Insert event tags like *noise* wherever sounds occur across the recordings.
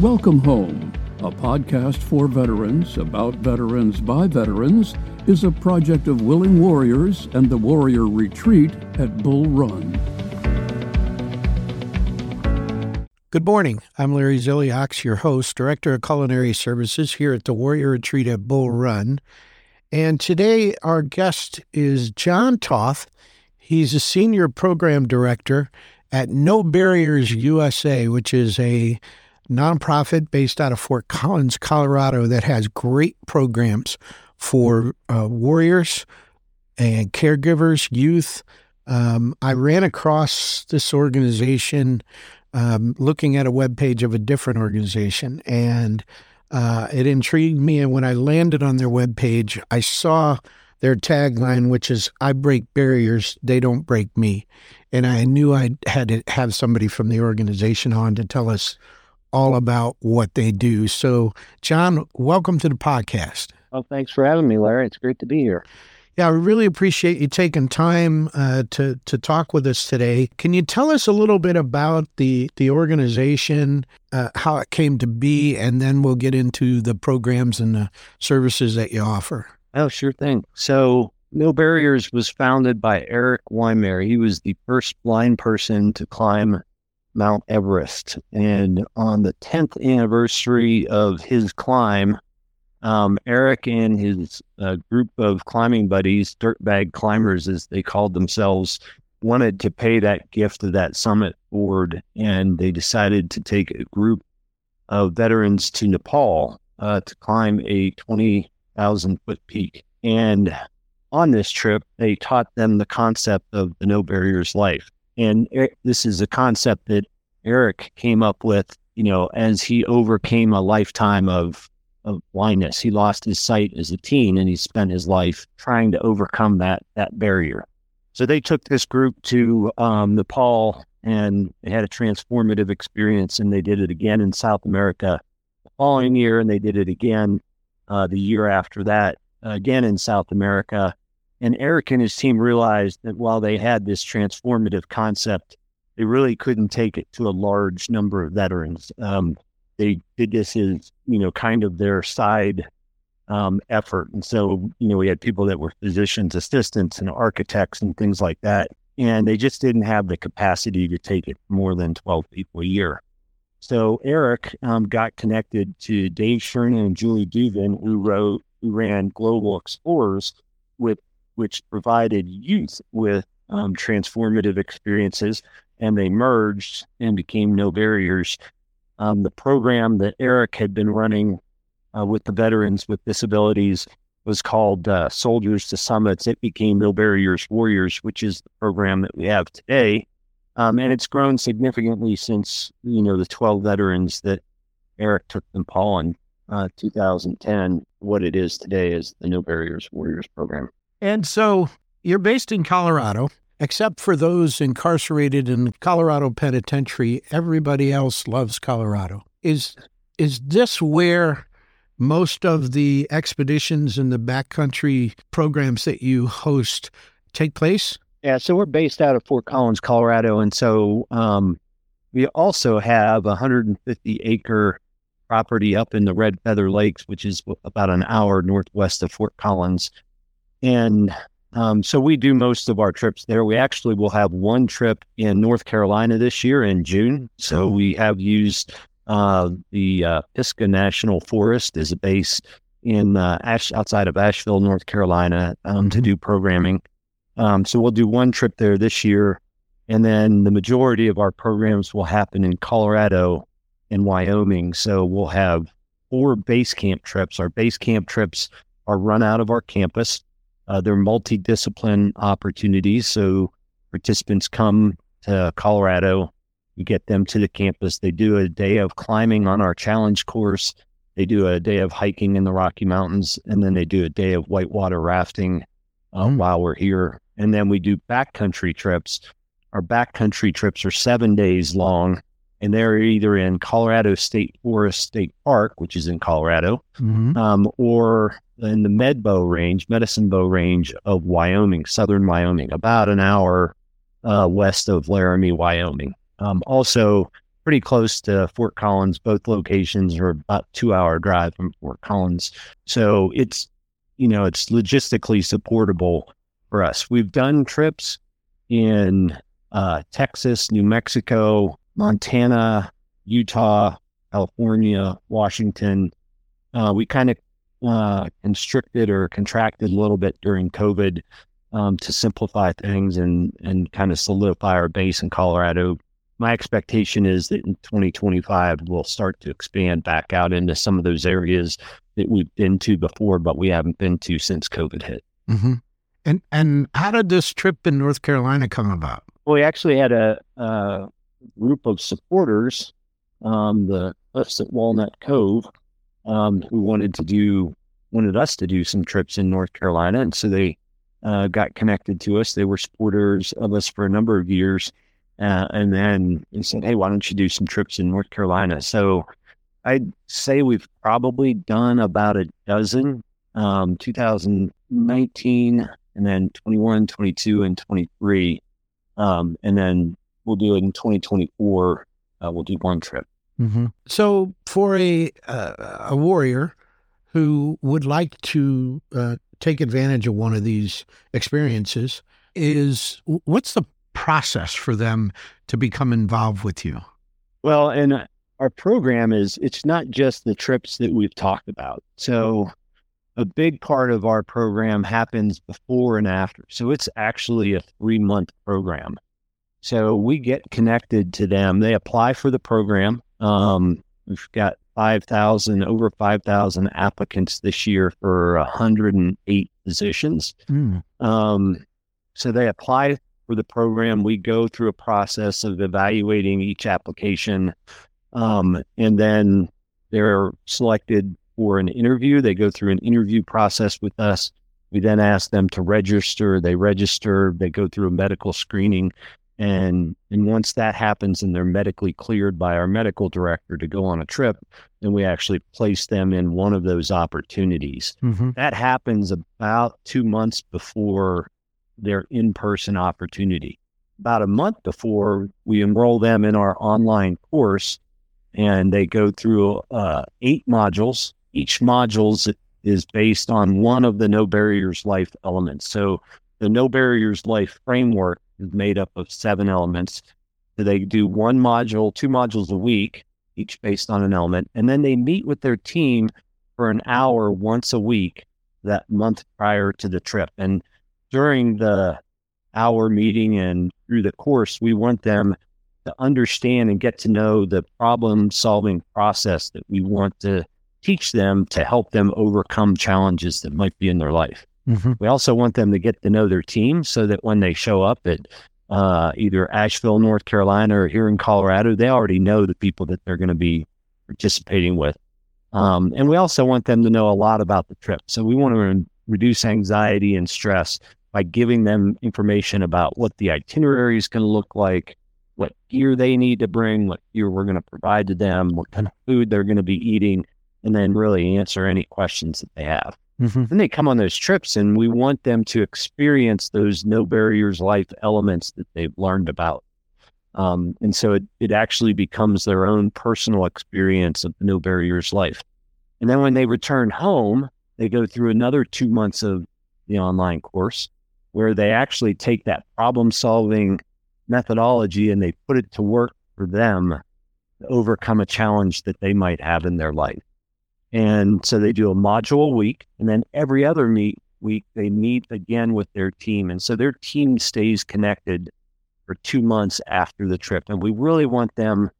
Welcome Home, a podcast for veterans about veterans by veterans, is a project of Willing Warriors and the Warrior Retreat at Bull Run. Good morning. I'm Larry Ziliaks, your host, Director of Culinary Services here at the Warrior Retreat at Bull Run. And today our guest is John Toth. He's a Senior Program Director at No Barriers USA, which is a nonprofit based out of Fort Collins, Colorado, that has great programs for uh, warriors and caregivers, youth. Um, I ran across this organization um, looking at a web page of a different organization, and uh, it intrigued me. And when I landed on their web page, I saw their tagline, which is "I break barriers, they don't break me," and I knew I had to have somebody from the organization on to tell us all about what they do. So, John, welcome to the podcast. Well, thanks for having me, Larry. It's great to be here. Yeah, I really appreciate you taking time uh, to to talk with us today. Can you tell us a little bit about the the organization, uh, how it came to be, and then we'll get into the programs and the services that you offer. Oh, sure thing. So, No Barriers was founded by Erik Weihenmayer. He was the first blind person to climb Mount Everest. And on the 10th anniversary of his climb, um, Erik and his uh, group of climbing buddies, dirtbag climbers as they called themselves, wanted to pay that gift of that summit forward. And they decided to take a group of veterans to Nepal uh, to climb a 20,000 foot peak. And on this trip, they taught them the concept of the no barriers life. And this is a concept that Erik came up with, you know, as he overcame a lifetime of, of blindness. He lost his sight as a teen and he spent his life trying to overcome that, that barrier. So they took this group to um, Nepal and they had a transformative experience and they did it again in South America the following year and they did it again uh, the year after that, again in South America. And Erik and his team realized that while they had this transformative concept, they really couldn't take it to a large number of veterans. Um, they did this as, you know, kind of their side um, effort. And so, you know, we had people that were physicians, assistants, and architects and things like that. And they just didn't have the capacity to take it more than 12 people a year. So Erik um, got connected to Dave Sherman and Julie Duvin, who wrote, who ran Global Explorers, with which provided youth with um, transformative experiences, and they merged and became No Barriers. Um, the program that Erik had been running uh, with the veterans with disabilities was called uh, Soldiers to Summits. It became No Barriers Warriors, which is the program that we have today. Um, and it's grown significantly since, you know, the 12 veterans that Erik took to Nepal in uh, 2010. What it is today is the No Barriers Warriors program. And so you're based in Colorado. Except for those incarcerated in the Colorado Penitentiary, everybody else loves Colorado. Is is this where most of the expeditions and the backcountry programs that you host take place? Yeah, so we're based out of Fort Collins, Colorado, and so um, we also have a 150 acre property up in the Red Feather Lakes, which is about an hour northwest of Fort Collins. And um, so we do most of our trips there. We actually will have one trip in North Carolina this year in June. So oh. we have used uh, the uh, Pisgah National Forest as a base in uh, Ash, outside of Asheville, North Carolina, um, to do programming. Um, so we'll do one trip there this year, and then the majority of our programs will happen in Colorado and Wyoming. So we'll have four base camp trips. Our base camp trips are run out of our campus. Uh, they're multidiscipline opportunities. So participants come to Colorado, you get them to the campus. They do a day of climbing on our challenge course. They do a day of hiking in the Rocky Mountains, and then they do a day of whitewater rafting mm. while we're here. And then we do backcountry trips. Our backcountry trips are seven days long, and they're either in Colorado State Forest State Park, which is in Colorado, mm-hmm. um, or in the Medbo range, Medicine Bow range of Wyoming, southern Wyoming, about an hour uh, west of Laramie, Wyoming. Um, also, pretty close to Fort Collins. Both locations are about two hour drive from Fort Collins. So it's, you know, it's logistically supportable for us. We've done trips in uh, Texas, New Mexico, Montana, Utah, California, Washington. Uh, we kind of uh, constricted or contracted a little bit during COVID um, to simplify things and and kind of solidify our base in Colorado. My expectation is that in 2025 we'll start to expand back out into some of those areas that we've been to before, but we haven't been to since COVID hit. Mm-hmm. And and how did this trip in North Carolina come about? Well, we actually had a, a group of supporters, um, the us at Walnut Cove, um, who wanted to do wanted us to do some trips in North Carolina, and so they uh, got connected to us. They were supporters of us for a number of years, uh, and then they said, "Hey, why don't you do some trips in North Carolina?" So I'd say we've probably done about a dozen. Um, 2019, and then 21, 22, and 23, um, and then we'll do it in 2024. Uh, we'll do one trip. Mm-hmm. So, for a uh, a warrior who would like to uh, take advantage of one of these experiences, is what's the process for them to become involved with you? Well, and uh, our program is it's not just the trips that we've talked about. So, a big part of our program happens before and after. So, it's actually a three month program. So, we get connected to them. They apply for the program. Um, we've got 5,000, over 5,000 applicants this year for 108 positions. Mm. Um, so they apply for the program. We go through a process of evaluating each application. Um, and then they're selected for an interview. They go through an interview process with us. We then ask them to register. They register, they go through a medical screening. And and once that happens and they're medically cleared by our medical director to go on a trip, then we actually place them in one of those opportunities. Mm-hmm. That happens about two months before their in-person opportunity. About a month before we enroll them in our online course, and they go through uh, eight modules. Each module is based on one of the No Barriers Life elements. So the No Barriers Life framework made up of seven elements. They do one module, two modules a week, each based on an element. And then they meet with their team for an hour once a week that month prior to the trip. And during the hour meeting and through the course, we want them to understand and get to know the problem solving process that we want to teach them to help them overcome challenges that might be in their life. Mm-hmm. We also want them to get to know their team so that when they show up at uh, either Asheville, North Carolina, or here in Colorado, they already know the people that they're going to be participating with. Um, and we also want them to know a lot about the trip. So we want to re- reduce anxiety and stress by giving them information about what the itinerary is going to look like, what gear they need to bring, what gear we're going to provide to them, what kind of food they're going to be eating, and then really answer any questions that they have. Mm-hmm. Then they come on those trips, and we want them to experience those no barriers life elements that they've learned about. Um, and so it, it actually becomes their own personal experience of no barriers life. And then when they return home, they go through another two months of the online course where they actually take that problem solving methodology and they put it to work for them to overcome a challenge that they might have in their life. And so they do a module week, and then every other meet week they meet again with their team. And so their team stays connected for two months after the trip. And we really want them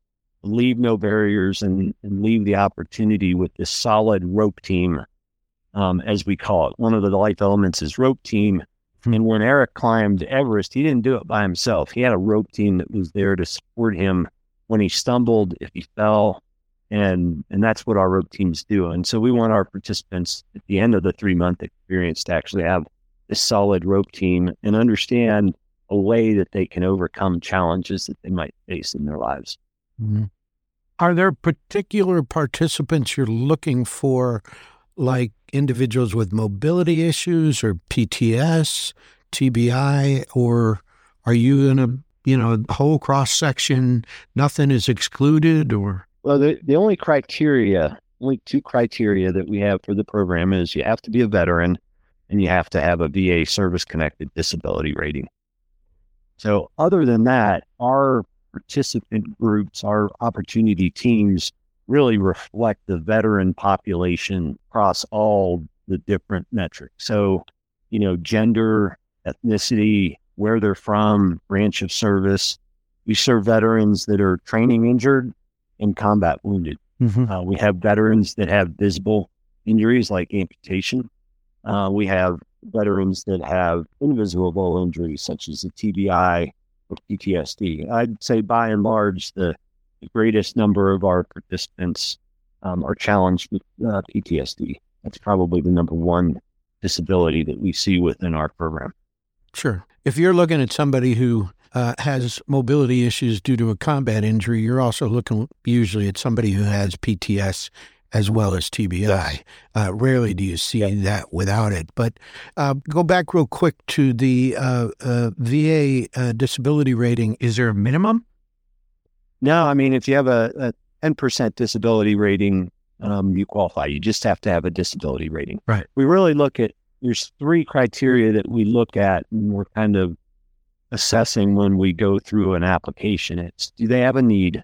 to leave no barriers and, and leave the opportunity with this solid rope team, um, as we call it. One of the life elements is rope team. And when Erik climbed Everest, he didn't do it by himself. He had a rope team that was there to support him when he stumbled, if he fell, and and that's what our rope teams do. And so we want our participants at the end of the three month experience to actually have a solid rope team and understand a way that they can overcome challenges that they might face in their lives. Mm-hmm. Are there particular participants you're looking for, like individuals with mobility issues or PTS, TBI, or are you in a you know, whole cross section, nothing is excluded or? Well, the, the only criteria, only two criteria that we have for the program is you have to be a veteran and you have to have a VA service connected disability rating. So, other than that, our participant groups, our opportunity teams really reflect the veteran population across all the different metrics. So, you know, gender, ethnicity, where they're from, branch of service. We serve veterans that are training injured and combat wounded. Mm-hmm. Uh, we have veterans that have visible injuries like amputation. Uh, we have veterans that have invisible injuries such as a TBI or PTSD. I'd say by and large, the, the greatest number of our participants um, are challenged with uh, PTSD. That's probably the number one disability that we see within our program. Sure. If you're looking at somebody who uh, has mobility issues due to a combat injury, you're also looking usually at somebody who has PTS as well as TBI. Uh, rarely do you see that without it. But uh, go back real quick to the uh, uh, VA uh, disability rating. Is there a minimum? No, I mean, if you have a, a 10% disability rating, um, you qualify. You just have to have a disability rating. Right. We really look at, there's three criteria that we look at and we're kind of assessing when we go through an application. It's do they have a need?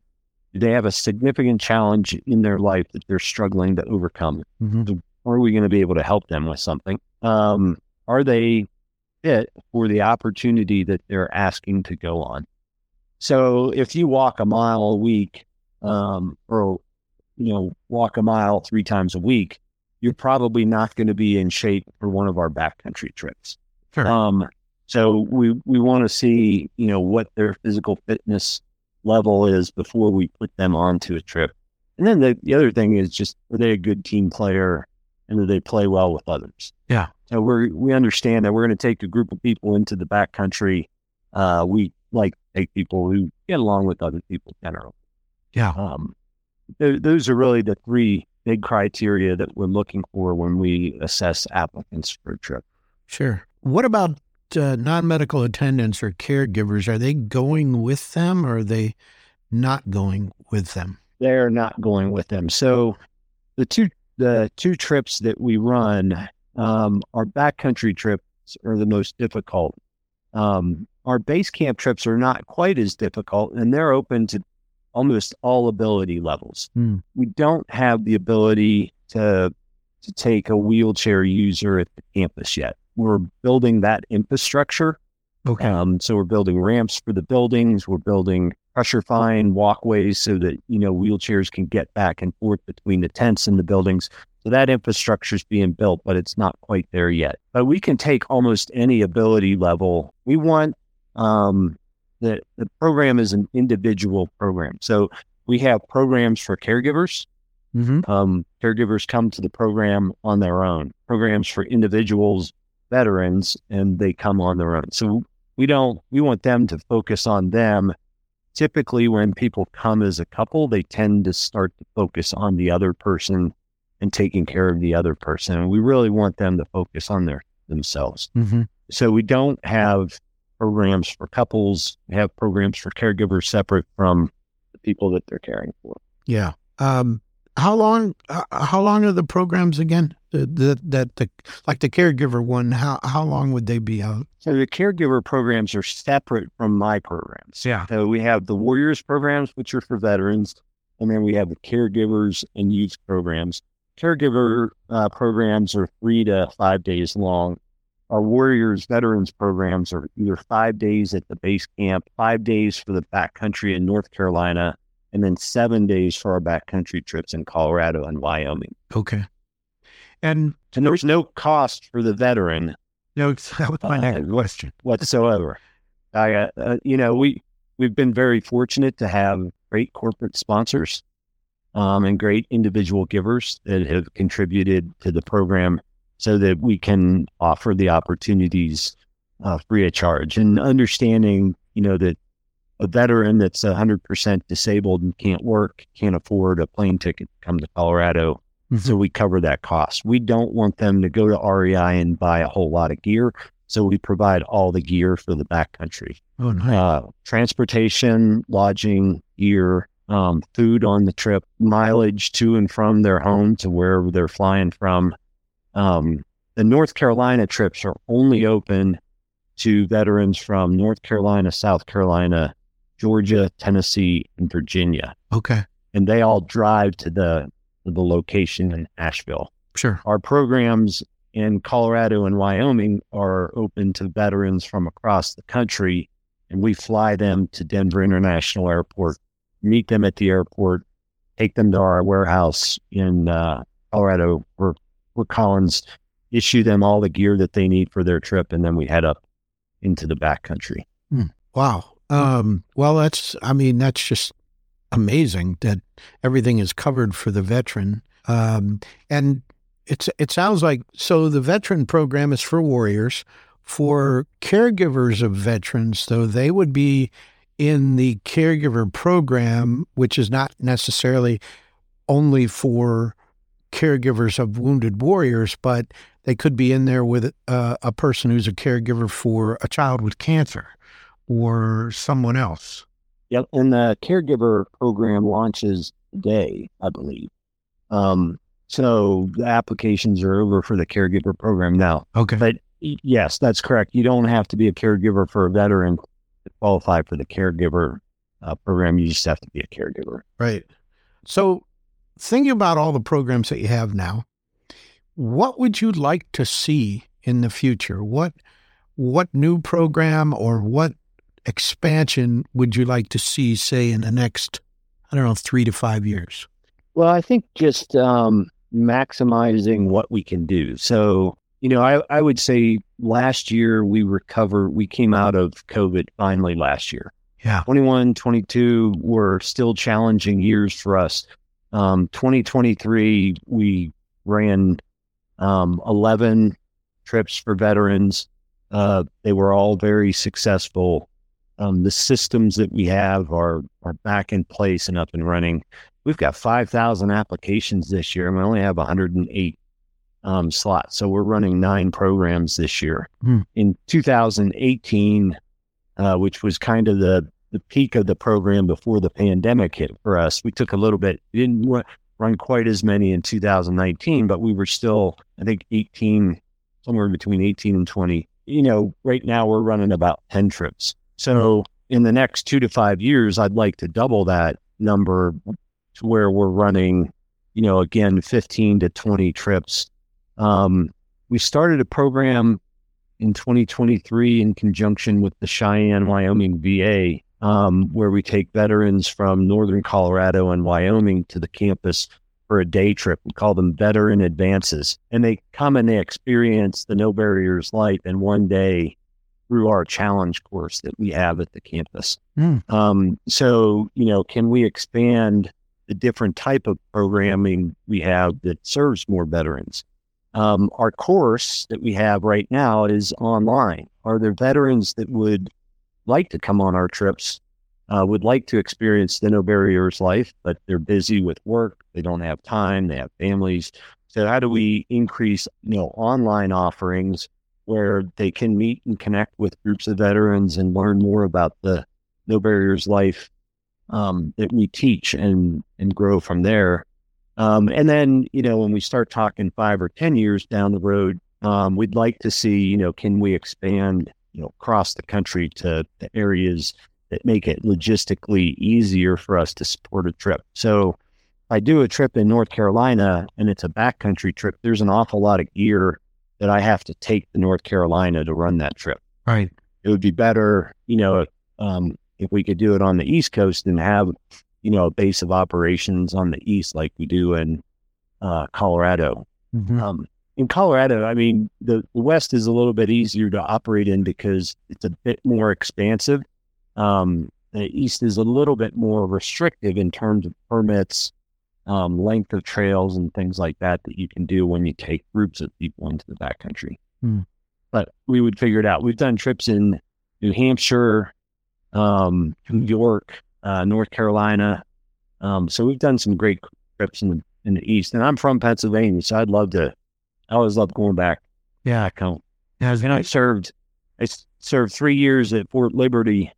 Do they have a significant challenge in their life that they're struggling to overcome? Mm-hmm. are we going to be able to help them with something? Um, are they fit for the opportunity that they're asking to go on? So if you walk a mile a week, um, or you know, walk a mile three times a week, you're probably not going to be in shape for one of our backcountry trips. Sure. Um, so we we want to see you know what their physical fitness level is before we put them onto a trip. And then the, the other thing is just are they a good team player and do they play well with others? Yeah. So we we understand that we're going to take a group of people into the backcountry. Uh, we like take people who get along with other people generally. Yeah. Um, th- those are really the three big criteria that we're looking for when we assess applicants for a trip. Sure. What about uh, non medical attendants or caregivers, are they going with them or are they not going with them? They're not going with them. So the two the two trips that we run, um, our backcountry trips are the most difficult. Um, our base camp trips are not quite as difficult, and they're open to almost all ability levels. Mm. We don't have the ability to to take a wheelchair user at the campus yet we're building that infrastructure. Okay. Um, so we're building ramps for the buildings. We're building crusher fine walkways so that you know wheelchairs can get back and forth between the tents and the buildings. So that infrastructure is being built, but it's not quite there yet. But we can take almost any ability level. We want um, the the program is an individual program. So we have programs for caregivers. Mm-hmm. Um, caregivers come to the program on their own. Programs for individuals veterans and they come on their own. So we don't, we want them to focus on them. Typically, when people come as a couple, they tend to start to focus on the other person and taking care of the other person. And we really want them to focus on their themselves. Mm-hmm. So we don't have programs for couples. We have programs for caregivers separate from the people that they're caring for. Yeah. Um, how long? Uh, how long are the programs again? That that the like the caregiver one. How how long would they be out? So the caregiver programs are separate from my programs. Yeah. So we have the Warriors programs, which are for veterans, and then we have the caregivers and youth programs. Caregiver uh, programs are three to five days long. Our Warriors veterans programs are either five days at the base camp, five days for the backcountry in North Carolina, and then seven days for our backcountry trips in Colorado and Wyoming. Okay. And, and there's no cost for the veteran. No, *laughs* that was my next question whatsoever. I, uh, uh, you know, we we've been very fortunate to have great corporate sponsors um, and great individual givers that have contributed to the program, so that we can offer the opportunities uh, free of charge. And understanding, you know, that a veteran that's 100% disabled and can't work, can't afford a plane ticket to come to Colorado. Mm-hmm. So we cover that cost. We don't want them to go to REI and buy a whole lot of gear. So we provide all the gear for the backcountry. Oh, nice. Uh, transportation, lodging, gear, um, food on the trip, mileage to and from their home to wherever they're flying from. Um, the North Carolina trips are only open to veterans from North Carolina, South Carolina, Georgia, Tennessee, and Virginia, okay. and they all drive to the the location in Asheville. Sure. Our programs in Colorado and Wyoming are open to veterans from across the country, and we fly them to Denver International Airport, meet them at the airport, take them to our warehouse in uh, Colorado, where, where Collins issue them all the gear that they need for their trip, and then we head up into the backcountry. Wow. Um, well, that's, I mean, that's just amazing that everything is covered for the veteran. Um, and it's, it sounds like, so the veteran program is for warriors. For caregivers of veterans, though, they would be in the caregiver program, which is not necessarily only for caregivers of wounded warriors, but they could be in there with uh, a person who's a caregiver for a child with cancer or someone else. Yep. And the caregiver program launches today, I believe. Um, so the applications are over for the caregiver program now. Okay. But yes, that's correct. You don't have to be a caregiver for a veteran to qualify for the caregiver uh, program. You just have to be a caregiver. Right. So, thinking about all the programs that you have now, what would you like to see in the future? What what new program or what expansion would you like to see, say, in the next, I don't know, three to five years? Well, I think just um, maximizing what we can do. So, you know, I, I would say last year we recovered, we came out of COVID finally last year. Yeah. 21, 22 were still challenging years for us. Um, 2023, we ran um, 11 trips for veterans. Uh, they were all very successful. Um, the systems that we have are, are back in place and up and running. We've got 5,000 applications this year, and we only have 108 um, slots. So we're running nine programs this year. Hmm. In 2018, uh, which was kind of the the peak of the program before the pandemic hit for us. We took a little bit, didn't run quite as many in 2019, but we were still, I think, 18, somewhere between 18 and 20. You know, right now we're running about 10 trips. So in the next two to five years, I'd like to double that number to where we're running, you know, again, 15 to 20 trips. Um, we started a program in 2023 in conjunction with the Cheyenne, Wyoming VA, um, where we take veterans from northern Colorado and Wyoming to the campus for a day trip. We call them veteran advances. And they come and they experience the No Barriers Life in one day through our challenge course that we have at the campus. Hmm. Um, so, you know, can we expand the different type of programming we have that serves more veterans? Um, our course that we have right now is online. Are there veterans that would like to come on our trips, uh, would like to experience the No Barriers life, but they're busy with work, they don't have time, they have families. So how do we increase, you know, online offerings where they can meet and connect with groups of veterans and learn more about the No Barriers life um, that we teach and and grow from there. Um, and then, you know, when we start talking five or 10 years down the road, um, we'd like to see, you know, can we expand, you know, across the country to the areas that make it logistically easier for us to support a trip. So I do a trip in North Carolina and it's a backcountry trip, there's an awful lot of gear that I have to take to North Carolina to run that trip. Right. It would be better, you know, um, if we could do it on the East Coast and have, you know, a base of operations on the East like we do in uh, Colorado. Mhm. Um, in Colorado, I mean, the, the West is a little bit easier to operate in because it's a bit more expansive. Um, the East is a little bit more restrictive in terms of permits, um, length of trails, and things like that that you can do when you take groups of people into the backcountry. Hmm. But we would figure it out. We've done trips in New Hampshire, um, New York, uh, North Carolina. Um, so we've done some great trips in the in the East. And I'm from Pennsylvania, so I'd love to. I always love going back Yeah. back home. Yeah. And I served I served three years at Fort Liberty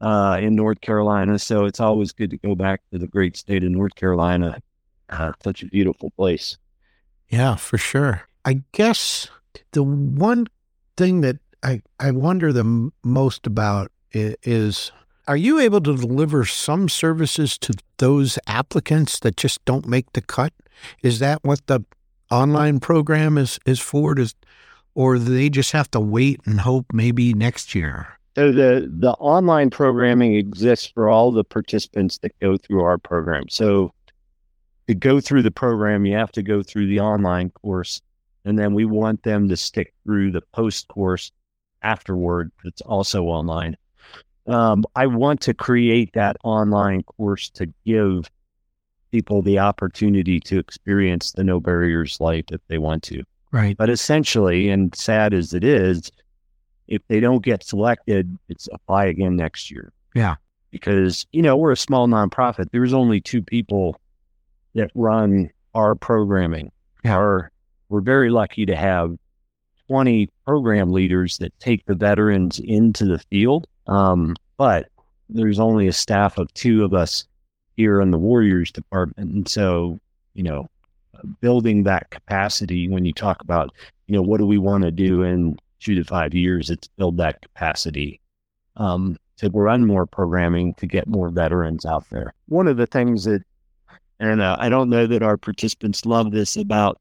uh, in North Carolina, so it's always good to go back to the great state of North Carolina. Uh, such a beautiful place. Yeah, for sure. I guess the one thing that I, I wonder the m- most about is are you able to deliver some services to those applicants that just don't make the cut? Is that what the online program is, is for? Does, or they just have to wait and hope maybe next year? So the the online programming exists for all the participants that go through our program. So to go through the program, you have to go through the online course, and then we want them to stick through the post course afterward. That's also online. Um, I want to create that online course to give people the opportunity to experience the no barriers life if they want to. Right. But essentially, and sad as it is, if they don't get selected, it's apply again next year. Yeah. Because, you know, we're a small nonprofit. There's only two people that run our programming. Yeah. Our, we're very lucky to have 20 program leaders that take the veterans into the field. Um, but there's only a staff of two of us here in the Warriors department. And so, you know, building that capacity when you talk about, you know, what do we want to do in two to five years? It's build that capacity um, to run more programming to get more veterans out there. One of the things that, and uh, I don't know that our participants love this about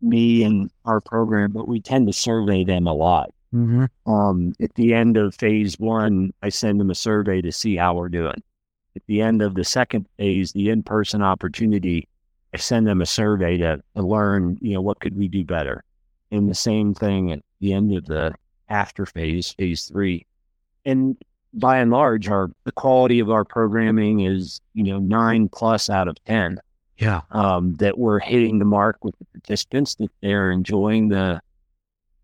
me and our program, but we tend to survey them a lot. Mm-hmm. Um, at the end of phase one, I send them a survey to see how we're doing. At the end of the second phase, the in-person opportunity, I send them a survey to, to learn, you know, what could we do better. And the same thing at the end of the after phase, phase three. And by and large, our the quality of our programming is, you know, nine plus out of ten. Yeah. Um, that we're hitting the mark with the participants, that they're enjoying the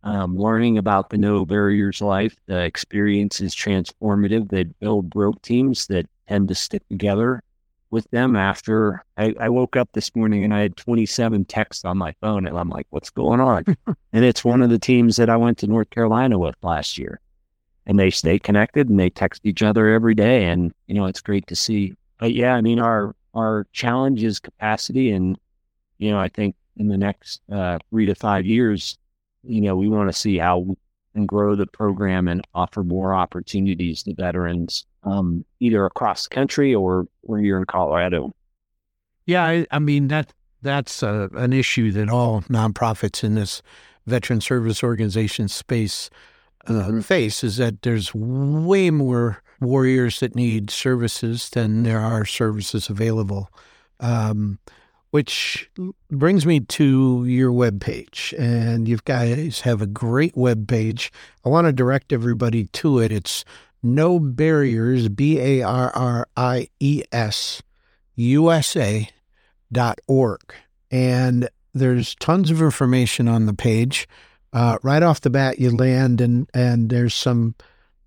um, learning about the no barriers life. The experience is transformative. They build growth teams that tend to stick together with them after I, I, woke up this morning and I had 27 texts on my phone and I'm like, what's going on? *laughs* and it's one of the teams that I went to North Carolina with last year. And they stay connected and they text each other every day. And, you know, it's great to see. But yeah, I mean, our, our challenge is capacity. And, you know, I think in the next uh, three to five years, you know, we want to see how we can grow the program and offer more opportunities to veterans, um, either across the country or where you're in Colorado. Yeah, I, I mean that that's uh, an issue that all nonprofits in this veteran service organization space uh, mm-hmm. face is that there's way more warriors that need services than there are services available. Um, which brings me to your webpage. And you guys have a great webpage. I want to direct everybody to it. It's No Barriers, B A R R I E S, USA dot org. And there's tons of information on the page. Uh, right off the bat, you land, and, and there's some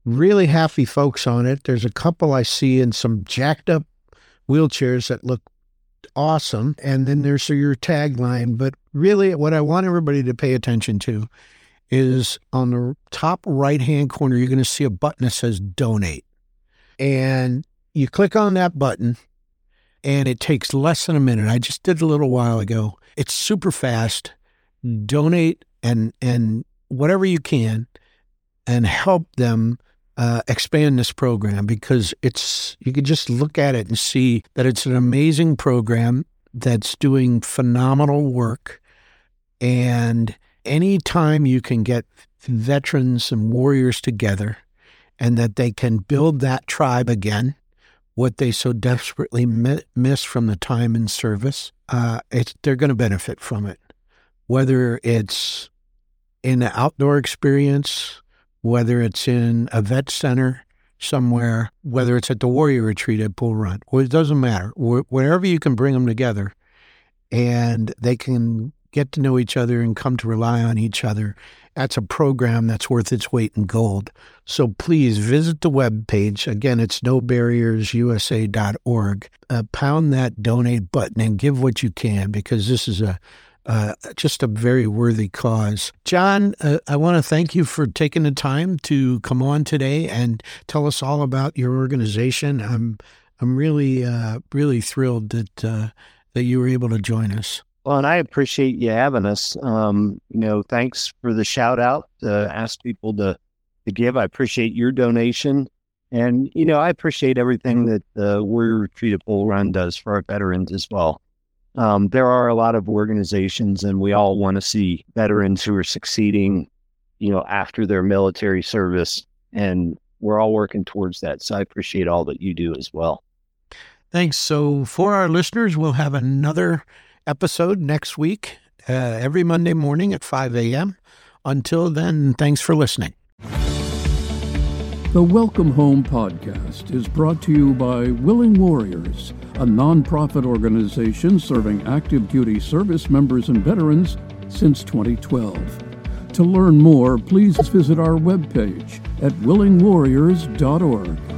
really happy folks on it. There's a couple I see in some jacked up wheelchairs that look awesome. And then there's your tagline. But really, what I want everybody to pay attention to is on the top right hand corner, you're going to see a button that says donate. And you click on that button, and it takes less than a minute. I just did a little while ago. It's super fast. Donate and and whatever you can and help them uh, expand this program because it's you can just look at it and see that it's an amazing program that's doing phenomenal work and anytime you can get veterans and warriors together and that they can build that tribe again what they so desperately mi- miss from the time in service uh, they're going to benefit from it whether it's in an outdoor experience whether it's in a vet center somewhere, whether it's at the Warrior Retreat at Bull Run, it doesn't matter. Wherever you can bring them together and they can get to know each other and come to rely on each other, that's a program that's worth its weight in gold. So please visit the web page. Again, it's nobarriersusa.org. Uh, pound that donate button and give what you can because this is a uh, just a very worthy cause. John, uh, I want to thank you for taking the time to come on today and tell us all about your organization. I'm I'm really uh, really thrilled that uh, that you were able to join us. Well, and I appreciate you having us. Um, you know, thanks for the shout out. Uh, ask people to to give. I appreciate your donation. And, you know, I appreciate everything that the Warrior Retreat at Bull Run does for our veterans as well. Um, there are a lot of organizations, and we all want to see veterans who are succeeding, you know, after their military service. And we're all working towards that. So I appreciate all that you do as well. Thanks. So, for our listeners, we'll have another episode next week, uh, every Monday morning at 5 a.m. Until then, thanks for listening. The Welcome Home podcast is brought to you by Willing Warriors, a nonprofit organization serving active duty service members and veterans since 2012. To learn more, please visit our webpage at willingwarriors.org.